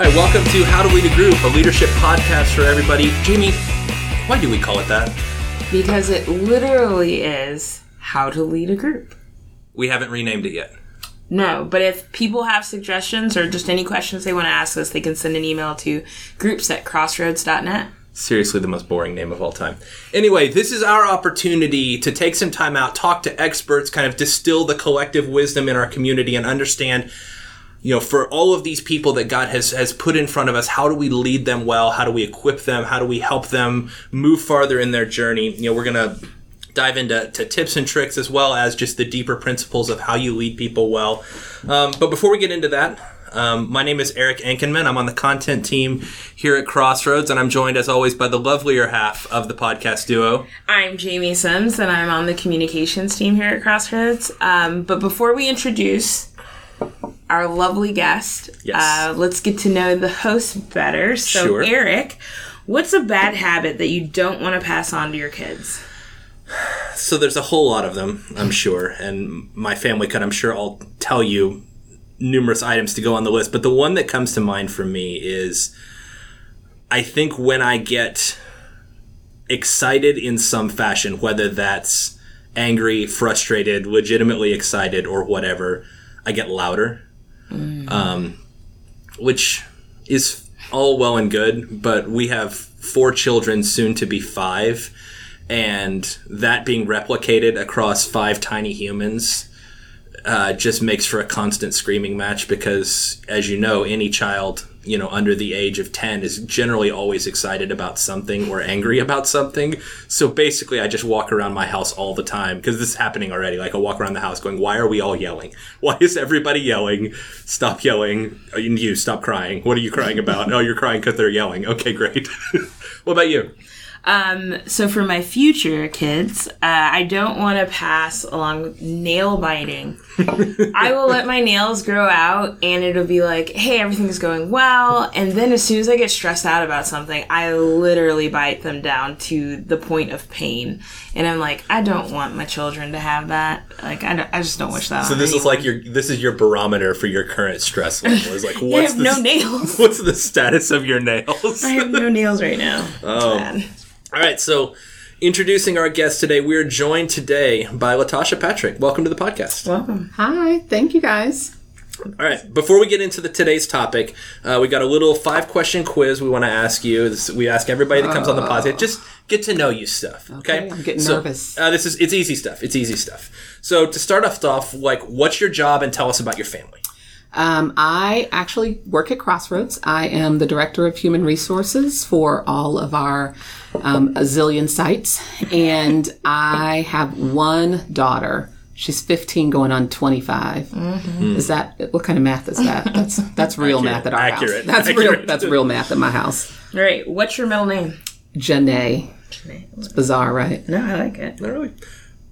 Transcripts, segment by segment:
All right, welcome to How to Lead a Group, a leadership podcast for everybody. Jamie, why do we call it that? Because it literally is how to lead a group. We haven't renamed it yet. No, but if people have suggestions or just any questions they want to ask us, they can send an email to groups at crossroads.net. Seriously, the most boring name of all time. Anyway, this is our opportunity to take some time out, talk to experts, kind of distill the collective wisdom in our community and understand you know, for all of these people that God has, has put in front of us, how do we lead them well? How do we equip them? How do we help them move farther in their journey? You know, we're going to dive into to tips and tricks as well as just the deeper principles of how you lead people well. Um, but before we get into that, um, my name is Eric Enkenman. I'm on the content team here at Crossroads, and I'm joined as always by the lovelier half of the podcast duo. I'm Jamie Sims, and I'm on the communications team here at Crossroads. Um, but before we introduce our lovely guest. Yes. Uh, let's get to know the host better. So, Sure. Eric, what's a bad habit that you don't want to pass on to your kids? So there's a whole lot of them, I'm sure, and my family could, I'm sure, all tell you numerous items to go on the list. But the one that comes to mind for me is, I think when I get excited in some fashion, whether that's angry, frustrated, legitimately excited, or whatever, I get louder. Um, which is all well and good, but we have four children, soon to be five, and that being replicated across five tiny humans uh, just makes for a constant screaming match because, as you know, any child you know under the age of 10 is generally always excited about something or angry about something. So basically i just walk around my house all the time because this is happening already. Like i walk around the house going why are we all yelling? Why is everybody yelling? Stop yelling. Uh, you stop crying. What are you crying about? Oh you're crying because they're yelling. Okay great. What about you Um, so for my future kids, uh, I don't want to pass along nail biting. I will let my nails grow out and it'll be like, hey, everything's going well. And then as soon as I get stressed out about something, I literally bite them down to the point of pain. And I'm like, I don't want my children to have that. Like, I, don't, I just don't wish that so this is like your this is your barometer for your current stress level is like I what's have the, no nails. what's the status of your nails I have no nails right now. Oh. Bad. All right, so introducing our guest today, we're joined today by Latasha Patrick. Welcome to the podcast. Welcome. Hi, thank you guys. All right, before we get into the today's topic, uh, we got a little five question quiz we want to ask you. This, we ask everybody that comes on the podcast just get to know you stuff. Okay, Okay, I'm getting So, nervous. Uh, this is it's easy stuff. It's easy stuff. So to start us off, like, what's your job, and tell us about your family. Um, I actually work at Crossroads. I am the director of human resources for all of our um, a zillion sites, and I have one daughter. She's 15, going on 25. Is that what kind of math is that? That's that's real math at our Accurate. house. That's Accurate. real. That's real math at my house. All right. What's your middle name? Janae. Janae. It's bizarre, right? No, I like it. Not really.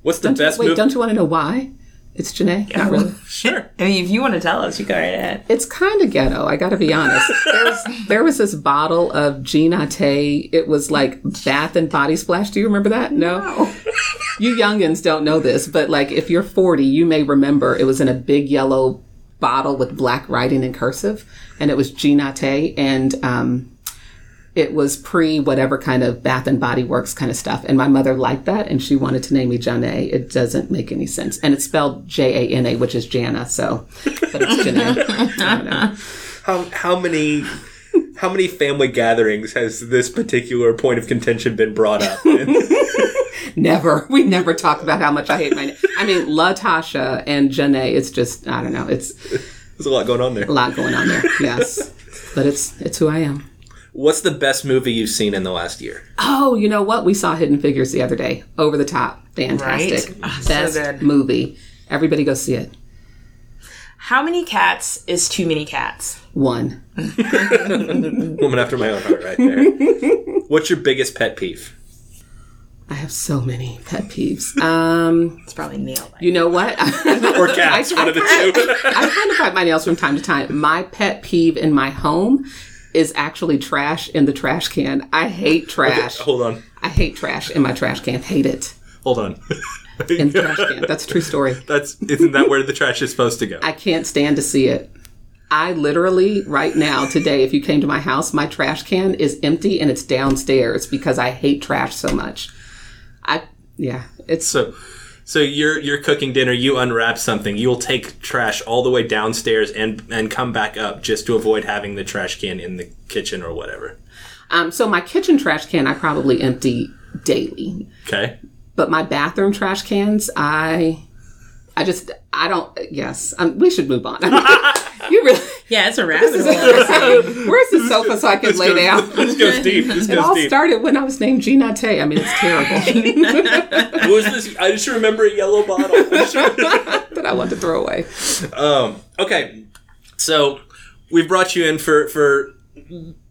What's the best Wait, movie? don't you want to know why? It's Janae. Not really. Sure. I mean, if you want to tell us, you go right ahead. It's kind of ghetto. I got to be honest. There's, there was this bottle of Jean Naté. It was like Bath and Body Splash. Do you remember that? No. You youngins don't know this, but like if you're 40, you may remember it was in a big yellow bottle with black writing in cursive, and it was Jean Naté, and um, it was pre whatever kind of Bath and Body Works kind of stuff. And my mother liked that, and she wanted to name me Janae. It doesn't make any sense, and it's spelled J A N A, which is Jana. So, but it's Janae. I don't know. How how many how many family gatherings has this particular point of contention been brought up? in? Never. We never talk about how much I hate my name. I mean, Latasha and Janae, it's just, I don't know. It's There's a lot going on there. a lot going on there. Yes. But it's it's who I am. What's the best movie you've seen in the last year? Oh, you know what? We saw Hidden Figures the other day. Over the top. Fantastic. Right? Ah, so Best good. movie. Everybody go see it. How many cats is too many cats? One. Woman after my own heart, right there. What's your biggest pet peeve? I have so many pet peeves. Um, It's probably nail you know what? Or cats? one of the two. I kind of bite my nails from time to time. My pet peeve in my home is actually trash in the trash can. I hate trash. Hold on. I hate trash in my trash can. Hate it Hold on. in the trash can. That's a true story. That's isn't that where the trash is supposed to go? I can't stand to see it. I literally, right now, today, if you came to my house, my trash can is empty and it's downstairs because I hate trash so much. I, yeah, it's So, so you're you're cooking dinner. You unwrap something. You'll take trash all the way downstairs and and come back up just to avoid having the trash can in the kitchen or whatever. Um, so my kitchen trash can I probably empty daily, Okay. but my bathroom trash cans I, I just I don't. Yes, um, we should move on. you really. Yeah, it's a rabbit hole. Where's the sofa so I can lay down? This goes deep. This It goes all deep. started when I was named Jean Naté. I mean, it's terrible, was this? I just remember a yellow bottle. that I want to throw away. um, okay, so we've brought you in for for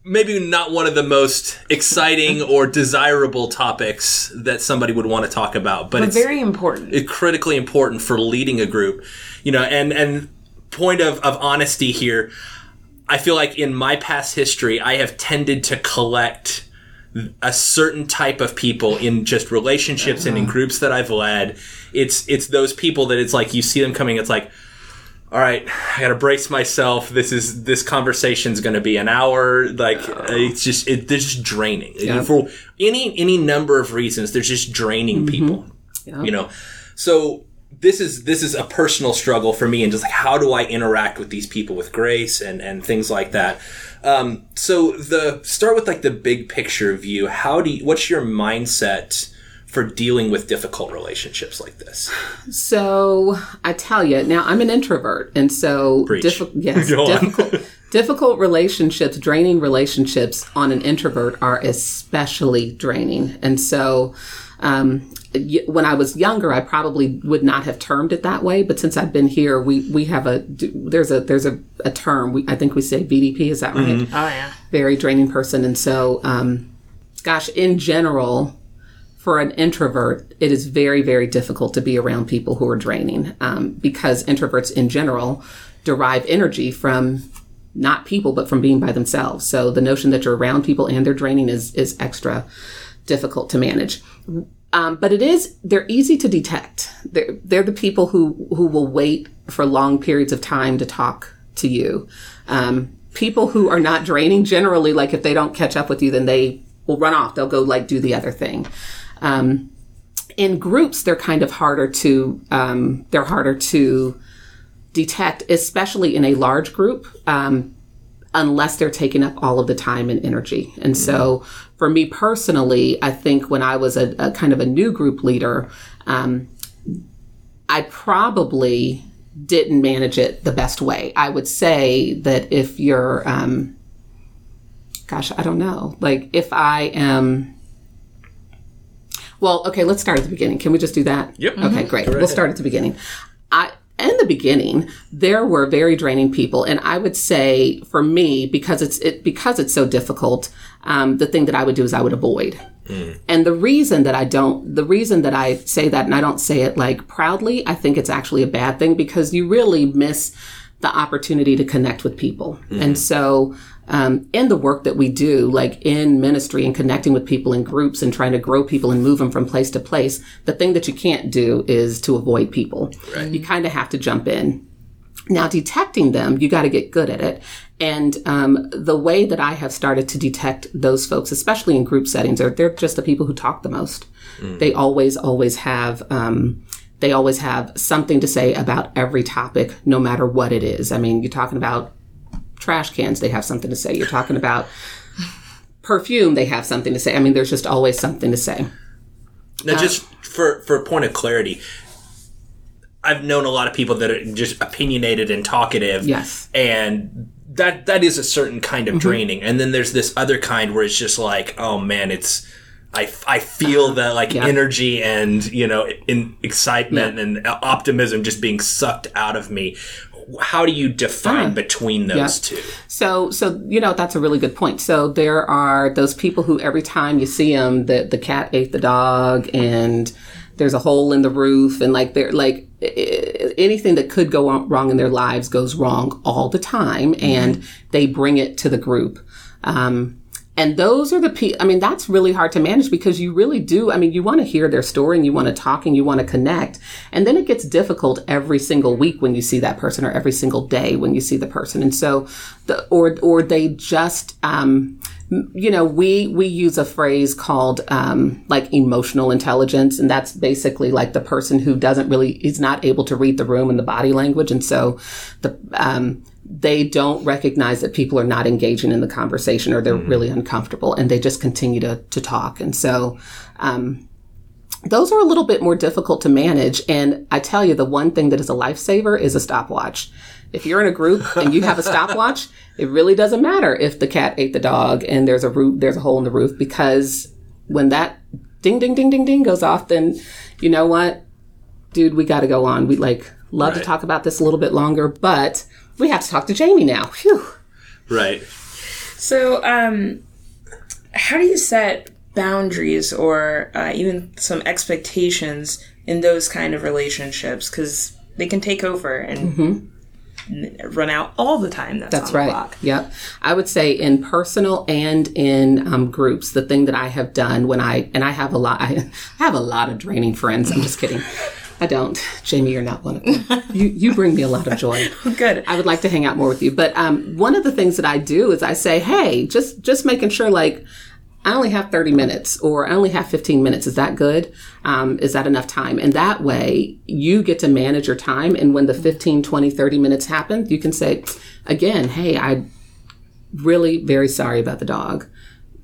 maybe not one of the most exciting or desirable topics that somebody would want to talk about, but But it's very important. it's critically important for leading a group. You know, and and point of, of honesty here, I feel like in my past history, I have tended to collect a certain type of people in just relationships and in uh-huh. groups that I've led. It's it's those people that it's like you see them coming, it's like all right, I got to brace myself. This is this conversation's going to be an hour. Like it's just it, they're just draining for any any number of reasons. They're just draining mm-hmm. people. You know, so this is this is a personal struggle for me, and just like how do I interact with these people with grace and and things like that. Um, so the start with like the big picture view. How do you, what's your mindset? For dealing with difficult relationships like this, So I tell you, now I'm an introvert, and so diffi- yes, difficult, difficult relationships, draining relationships on an introvert are especially draining. And so, um, when I was younger, I probably would not have termed it that way. But since I've been here, we we have a there's a there's a, a term. We, I think we say VDP. Is that right? Mm-hmm. Oh yeah. very draining person. And so, um, gosh, in general, for an introvert, it is very, very difficult to be around people who are draining um, because introverts in general derive energy from not people, but from being by themselves. So the notion that you're around people and they're draining is, is extra difficult to manage. Um, but it is, they're easy to detect. They're, they're the people who, who will wait for long periods of time to talk to you. Um, people who are not draining generally, like if they don't catch up with you, then they will run off. They'll go like do the other thing. Um, in groups, they're kind of harder to, um, they're harder to detect, especially in a large group. Um, unless they're taking up all of the time and energy. And so for me personally, I think when I was a, a kind of a new group leader, um, I probably didn't manage it the best way. I would say that if you're, um, gosh, I don't know, like if I am, well, okay, let's start at the beginning. Can we just do that? Yep. Okay, great. We'll start at the beginning. I, in the beginning, there were very draining people, and I would say for me, because it's it because it's so difficult, um, the thing that I would do is I would avoid. And the reason that I don't, the reason that I say that, and I don't say it like proudly, I think it's actually a bad thing because you really miss the opportunity to connect with people. And so, um, in the work that we do, like in ministry and connecting with people in groups and trying to grow people and move them from place to place, the thing that you can't do is to avoid people. You kind of have to jump in. Now, detecting them, you got to get good at it. And um, the way that I have started to detect those folks, especially in group settings, are they're just the people who talk the most. They always, always have. Um, they always have something to say about every topic, no matter what it is. I mean, you're talking about trash cans, they have something to say. You're talking about perfume, they have something to say. I mean, there's just always something to say. Now, just for for a point of clarity, I've known a lot of people that are just opinionated and talkative. Yes. and that that is a certain kind of Mm-hmm. draining. And then there's this other kind where it's just like, oh man, it's. I, I feel the like Yeah. energy and you know in excitement and optimism just being sucked out of me. How do you define Ah. between those two? So, so you know that's a really good point. So there are those people who every time you see them, the the cat ate the dog, and there's a hole in the roof, and like they're like anything that could go wrong in their lives goes wrong all the time, and they bring it to the group. Um, And those are the pe I mean, that's really hard to manage because you really do. I mean, you want to hear their story and you want to talk and you want to connect. And then it gets difficult every single week when you see that person or every single day when you see the person. And so the, or, or they just, um, you know, we, we use a phrase called, um, like emotional intelligence. And that's basically like the person who doesn't really, is not able to read the room and the body language. And so the, um, they don't recognize that people are not engaging in the conversation or they're mm-hmm. really uncomfortable and they just continue to, to talk. And so, um, those are a little bit more difficult to manage. And I tell you, the one thing that is a lifesaver is a stopwatch. If you're in a group and you have a stopwatch, it really doesn't matter if the cat ate the dog and there's a roof, there's a hole in the roof because when that ding, ding, ding, ding, ding goes off, then you know what? Dude, we got to go on. We like love right. to talk about this a little bit longer, but we have to talk to Jamie now. Phew. Right. So, um, how do you set boundaries or uh, even some expectations in those kind of relationships? Because they can take over and. Mm-hmm run out all the time. That's, that's right. Yep. I would say in personal and in um, groups, the thing that I have done when I and I have a lot, I have a lot of draining friends. I'm just kidding. I don't. Jamie, you're not one of them. you, you bring me a lot of joy. Good. I would like to hang out more with you. But um, one of the things that I do is I say, hey, just just making sure like I only have 30 minutes or I only have 15 minutes. Is that good? Um, is that enough time? And that way you get to manage your time. And when the 15, 20, 30 minutes happen, you can say, again, hey, I really very sorry about the dog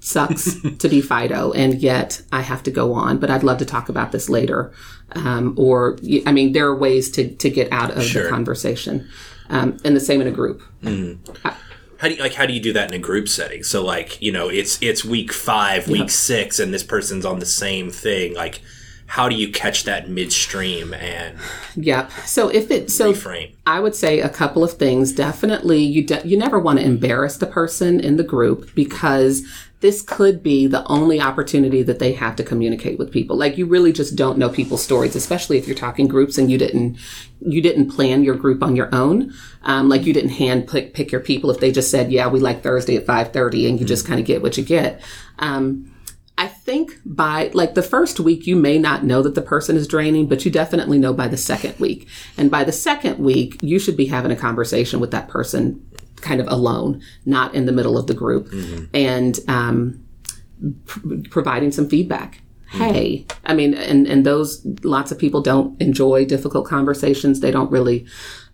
sucks to be Fido, and yet I have to go on. But I'd love to talk about this later. Um, or, I mean, there are ways to, to get out of sure. the conversation. Um, and the same in a group. Mm-hmm. I, how do you, like how do you do that in a group setting? So like you know it's it's week five, week six, and this person's on the same thing. Like how do you catch that midstream and yep so if it so reframe? i would say a couple of things definitely you de- you never want to embarrass the person in the group because this could be the only opportunity that they have to communicate with people. Like you really just don't know people's stories, especially if you're talking groups and you didn't, you didn't plan your group on your own. Um, like you didn't hand pick, pick your people if they just said, yeah, we like Thursday at 530 and you just kind of get what you get. Um, I think by like the first week, you may not know that the person is draining, but you definitely know by the second week. And by the second week, you should be having a conversation with that person kind of alone, not in the middle of the group, mm-hmm. and um, pr- providing some feedback. Mm-hmm. Hey, I mean, and and those lots of people don't enjoy difficult conversations. They don't really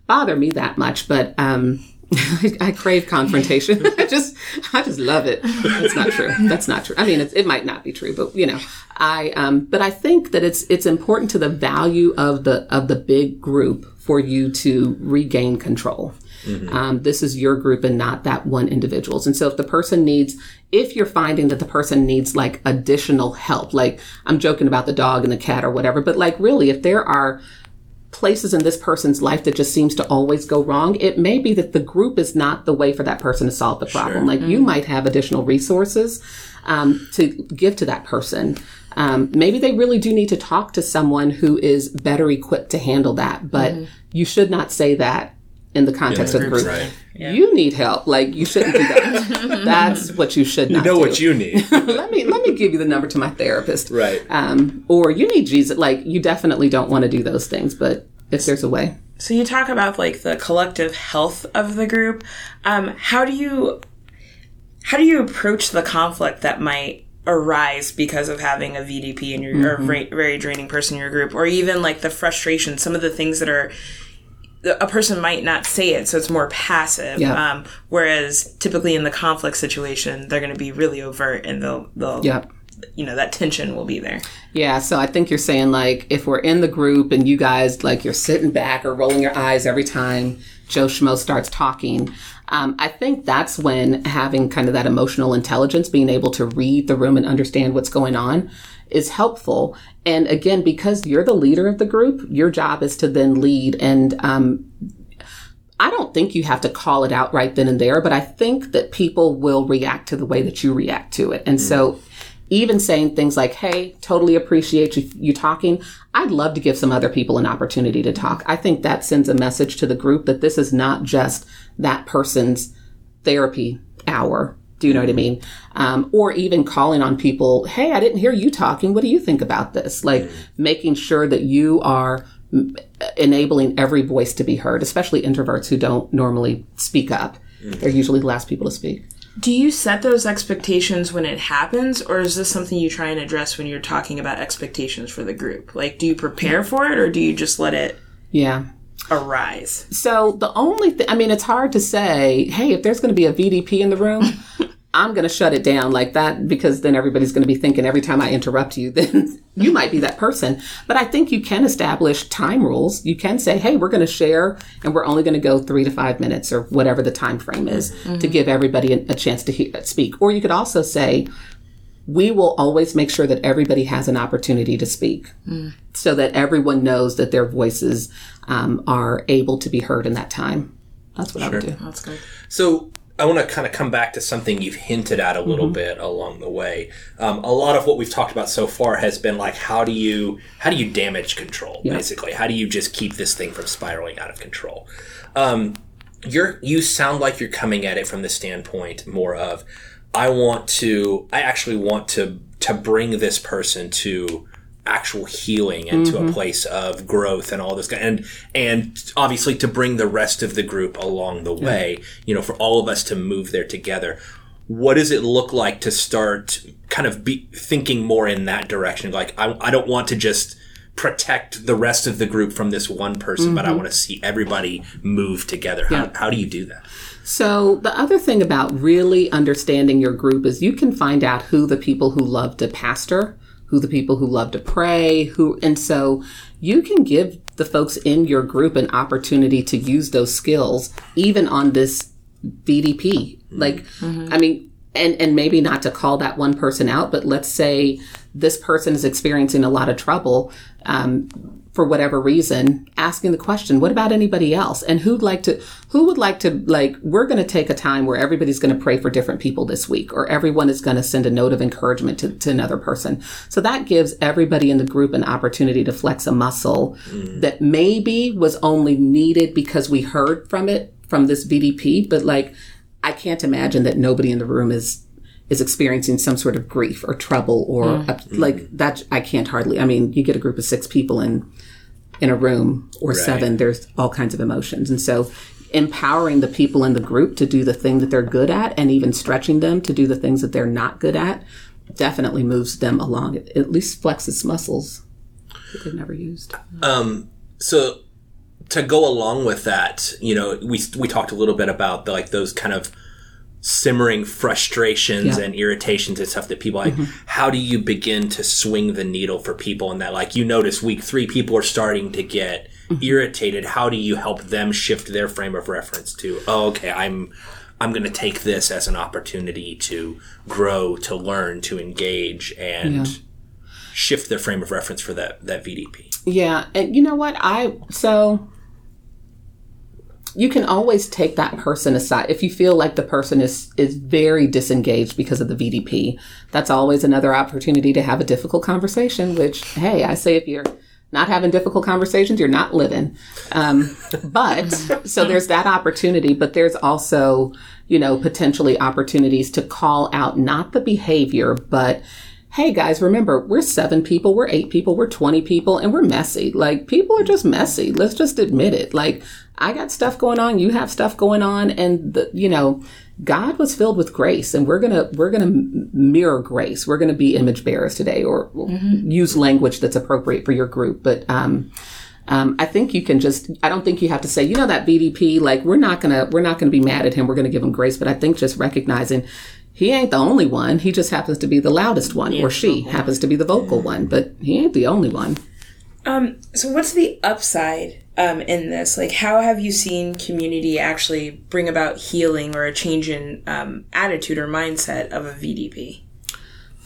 bother me that much, but um, I, I, crave confrontation. I just, I just love it. That's not true. That's not true. I mean, it might not be true, but you know, I, um, but I think that it's, it's important to the value of the, of the big group for you to regain control. Mm-hmm. Um, this is your group and not that one individual's. And so if the person needs, if you're finding that the person needs like additional help, like I'm joking about the dog and the cat or whatever, but like really, if there are places in this person's life that just seems to always go wrong, it may be that the group is not the way for that person to solve the problem. Sure. Like mm-hmm. you might have additional resources um, to give to that person. Um, maybe they really do need to talk to someone who is better equipped to handle that, but mm-hmm. you should not say that in the context yeah, of the group. Right. Yeah. You need help. Like you shouldn't do that. That's what you should not. You know do. what you need. let me let me give you the number to my therapist. Right. Um, or you need Jesus. Like you definitely don't want to do those things, but if there's a way. So you talk about like the collective health of the group. Um, how do you how do you approach the conflict that might arise because of having a VDP in your mm-hmm. or very draining person in your group, or even like the frustration, some of the things that are a person might not say it, so it's more passive. Yeah. Um, whereas typically in the conflict situation, they're going to be really overt and they'll, they'll, yep. you know, that tension will be there. Yeah. So I think you're saying like, if we're in the group and you guys, like, you're sitting back or rolling your eyes every time Joe Schmo starts talking, um, I think that's when having kind of that emotional intelligence, being able to read the room and understand what's going on is helpful. And again, because you're the leader of the group, your job is to then lead. And um, I don't think you have to call it out right then and there, but I think that people will react to the way that you react to it. And mm. so even saying things like, Hey, totally appreciate you, you talking. I'd love to give some other people an opportunity to talk. I think that sends a message to the group that this is not just that person's therapy hour Do you know what I mean? Um, or even calling on people, hey, I didn't hear you talking. What do you think about this? Like making sure that you are mm, enabling every voice to be heard, especially introverts who don't normally speak up. They're usually the last people to speak. Do you set those expectations when it happens, or is this something you try and address when you're talking about expectations for the group? Like, do you prepare for it, or do you just let it Yeah. Arise? So the only thing, I mean, it's hard to say, hey, if there's going to be a VDP in the room, I'm going to shut it down like that because then everybody's going to be thinking every time I interrupt you, then you might be that person. But I think you can establish time rules. You can say, hey, we're going to share and we're only going to go three to five minutes or whatever the time frame is mm-hmm. to give everybody a, a chance to he- speak. Or you could also say, we will always make sure that everybody has an opportunity to speak so that everyone knows that their voices um, are able to be heard in that time. That's what I would do. That's good. So I want to kind of come back to something you've hinted at a little bit along the way. Um, a lot of what we've talked about so far has been like how do you how do you damage control basically? How do you just keep this thing from spiraling out of control? Um, you're you sound like you're coming at it from the standpoint more of I want to I actually want to to bring this person to actual healing and to a mm-hmm. place of growth and all this and and obviously to bring the rest of the group along the way you know for all of us to move there together. What does it look like to start kind of be thinking more in that direction? Like i, I don't want to just protect the rest of the group from this one person but i mm-hmm. want to see everybody move together. How, how do you do that So the other thing about really understanding your group is you can find out who the people who love to pastor, who the people who love to pray, who and so you can give the folks in your group an opportunity to use those skills even on this VDP. Like I mean and and maybe not to call that one person out, but let's say this person is experiencing a lot of trouble um, for whatever reason, asking the question, "What about anybody else?" And who'd like to? Who would like to? Like, we're going to take a time where everybody's going to pray for different people this week, or everyone is going to send a note of encouragement to, to another person. So that gives everybody in the group an opportunity to flex a muscle mm. that maybe was only needed because we heard from it from this VDP, but like. I can't imagine that nobody in the room is is experiencing some sort of grief or trouble or mm. up- like mm. that. I can't hardly. I mean, you get a group of six people in in a room or seven. There's all kinds of emotions, and so empowering the people in the group to do the thing that they're good at, and even stretching them to do the things that they're not good at, definitely moves them along. It at least flexes muscles that they've never used. Um, so to go along with that, you know, we we talked a little bit about the, like those kind of simmering frustrations Yeah. and irritations and stuff that people like. Mm-hmm. How do you begin to swing the needle for people in that? Like you notice week three, people are starting to get mm-hmm. irritated. How do you help them shift their frame of reference to? Oh, okay, I'm. I'm going to take this as an opportunity to grow, to learn, to engage, and Yeah. shift their frame of reference for that that VDP. Yeah, and you know what? I so you can always take that person aside if you feel like the person is is very disengaged because of the VDP. That's always another opportunity to have a difficult conversation. Which, hey, I say if you're not having difficult conversations, you're not living. Um, but so there's that opportunity, but there's also you know potentially opportunities to call out not the behavior, but hey guys, remember, we're seven people, we're eight people, we're 20 people, and we're messy. Like, people are just messy. Let's just admit it. Like, I got stuff going on, you have stuff going on, and, the, you know, God was filled with grace, and we're gonna we're gonna mirror grace. We're gonna be image bearers today, or use language that's appropriate for your group. But um, um, I think you can just. I don't think you have to say, you know, that VDP. Like, we're not gonna we're not gonna be mad at him. We're gonna give him grace. But I think just recognizing he ain't the only one. He just happens to be the loudest one, or she happens to be the vocal one, but he ain't the only one. Um, so what's the upside um, in this? Like, how have you seen community actually bring about healing or a change in um, attitude or mindset of a VDP?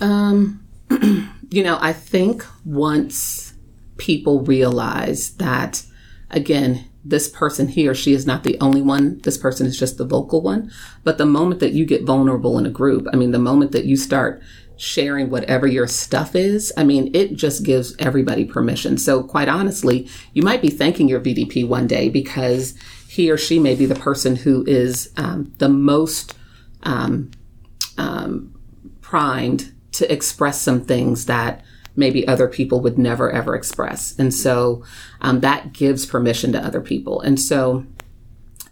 Um, you know, I think once people realize that, again, this person he or she is not the only one, this person is just the vocal one. But the moment that you get vulnerable in a group, I mean, the moment that you start sharing whatever your stuff is, I mean, it just gives everybody permission. So, quite honestly, you might be thanking your VDP one day because he or she may be the person who is um, the most um, um, primed to express some things that maybe other people would never ever express. And so um, that gives permission to other people. And so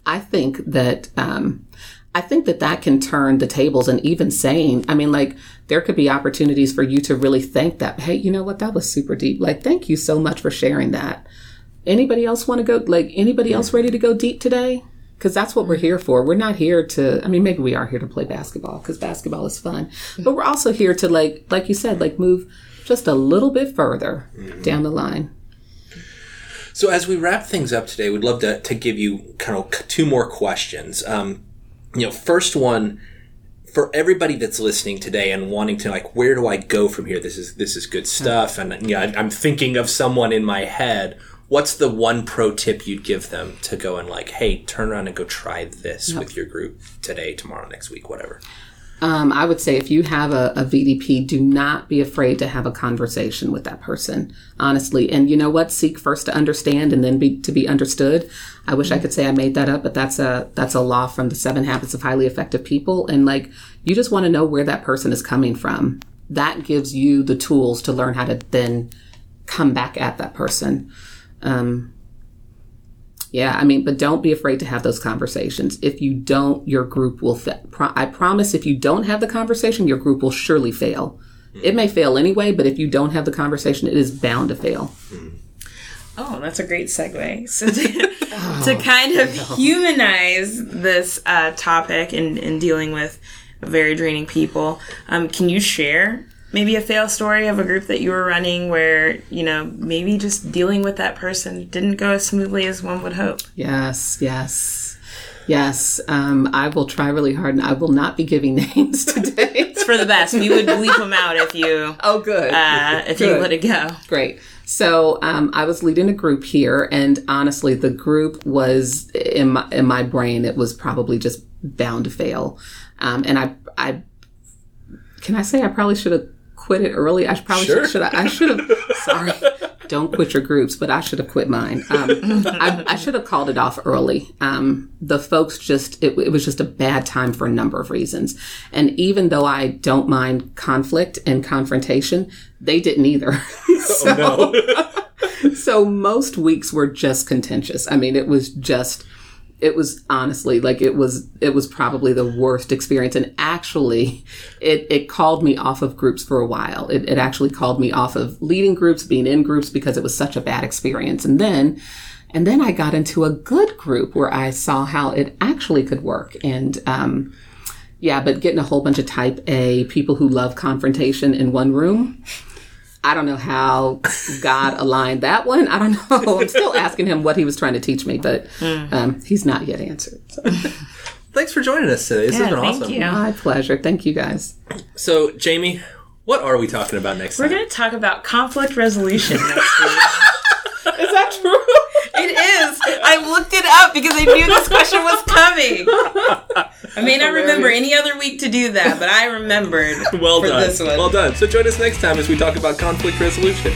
I think that, um, I think that that can turn the tables and even saying, I mean, like, there could be opportunities for you to really thank that. Hey, you know what? That was super deep. Like, thank you so much for sharing that. Anybody else want to go, like, anybody else ready to go deep today? Because that's what we're here for. We're not here to, I mean, maybe we are here to play basketball because basketball is fun, but we're also here to, like, like you said, like, move just a little bit further down the line. So as we wrap things up today, we'd love to, to give you kind of two more questions. Um, you know, first one for everybody that's listening today and wanting to like, where do I go from here? This is this is good stuff, and yeah, I'm thinking of someone in my head. What's the one pro tip you'd give them to go and like, hey, turn around and go try this with your group today, tomorrow, next week, whatever. Um, I would say if you have a, a, VDP, do not be afraid to have a conversation with that person, honestly. And you know what? Seek first to understand and then be to be understood. I wish I could say I made that up, but that's a that's a law from the Seven Habits of Highly Effective People. And like, you just want to know where that person is coming from. That gives you the tools to learn how to then come back at that person. Um, yeah, I mean, but don't be afraid to have those conversations. If you don't, your group will fail. I promise if you don't have the conversation, your group will surely fail. It may fail anyway, but if you don't have the conversation, it is bound to fail. Oh, that's a great segue. So to, oh, to kind of humanize this uh, topic and, and dealing with very draining people, um, can you share maybe a fail story of a group that you were running where you know maybe just dealing with that person didn't go as smoothly as one would hope. Yes yes yes. Um, i will try really hard and i will not be giving names today. It's for the best. We would bleep them out if you oh good. uh, if good. you let it go. Great. So um, I was leading a group here, and honestly, the group was in my in my brain. It was probably just bound to fail, um, and I I can I say I probably should have quit it early. I probably sure. should, should I, I should have. sorry, don't quit your groups, but I should have quit mine. Um, I, I, should have called it off early. Um, the folks just it, it, was just a bad time for a number of reasons, and even though I don't mind conflict and confrontation, they didn't either. so, oh, so most weeks were just contentious. I mean, it was just it was honestly like it was it was probably the worst experience. And actually it it called me off of groups for a while. It, it actually called me off of leading groups being in groups because it was such a bad experience. And then and then i got into a good group where i saw how it actually could work. And um yeah but getting a whole bunch of type a people who love confrontation in one room I don't know how God aligned that one. I don't know. I'm still asking him what he was trying to teach me, but hmm. um, he's not yet answered. So. Thanks for joining us today. This yeah, has been awesome. You. My pleasure. Thank you guys. So, Jamie, what are we talking about next week? We're going to talk about conflict resolution next week. Is that true? It is. I looked it up because I knew this question was coming. I may not remember any other week to do that, but I remembered well done. Well done. So join us next time as we talk about conflict resolution.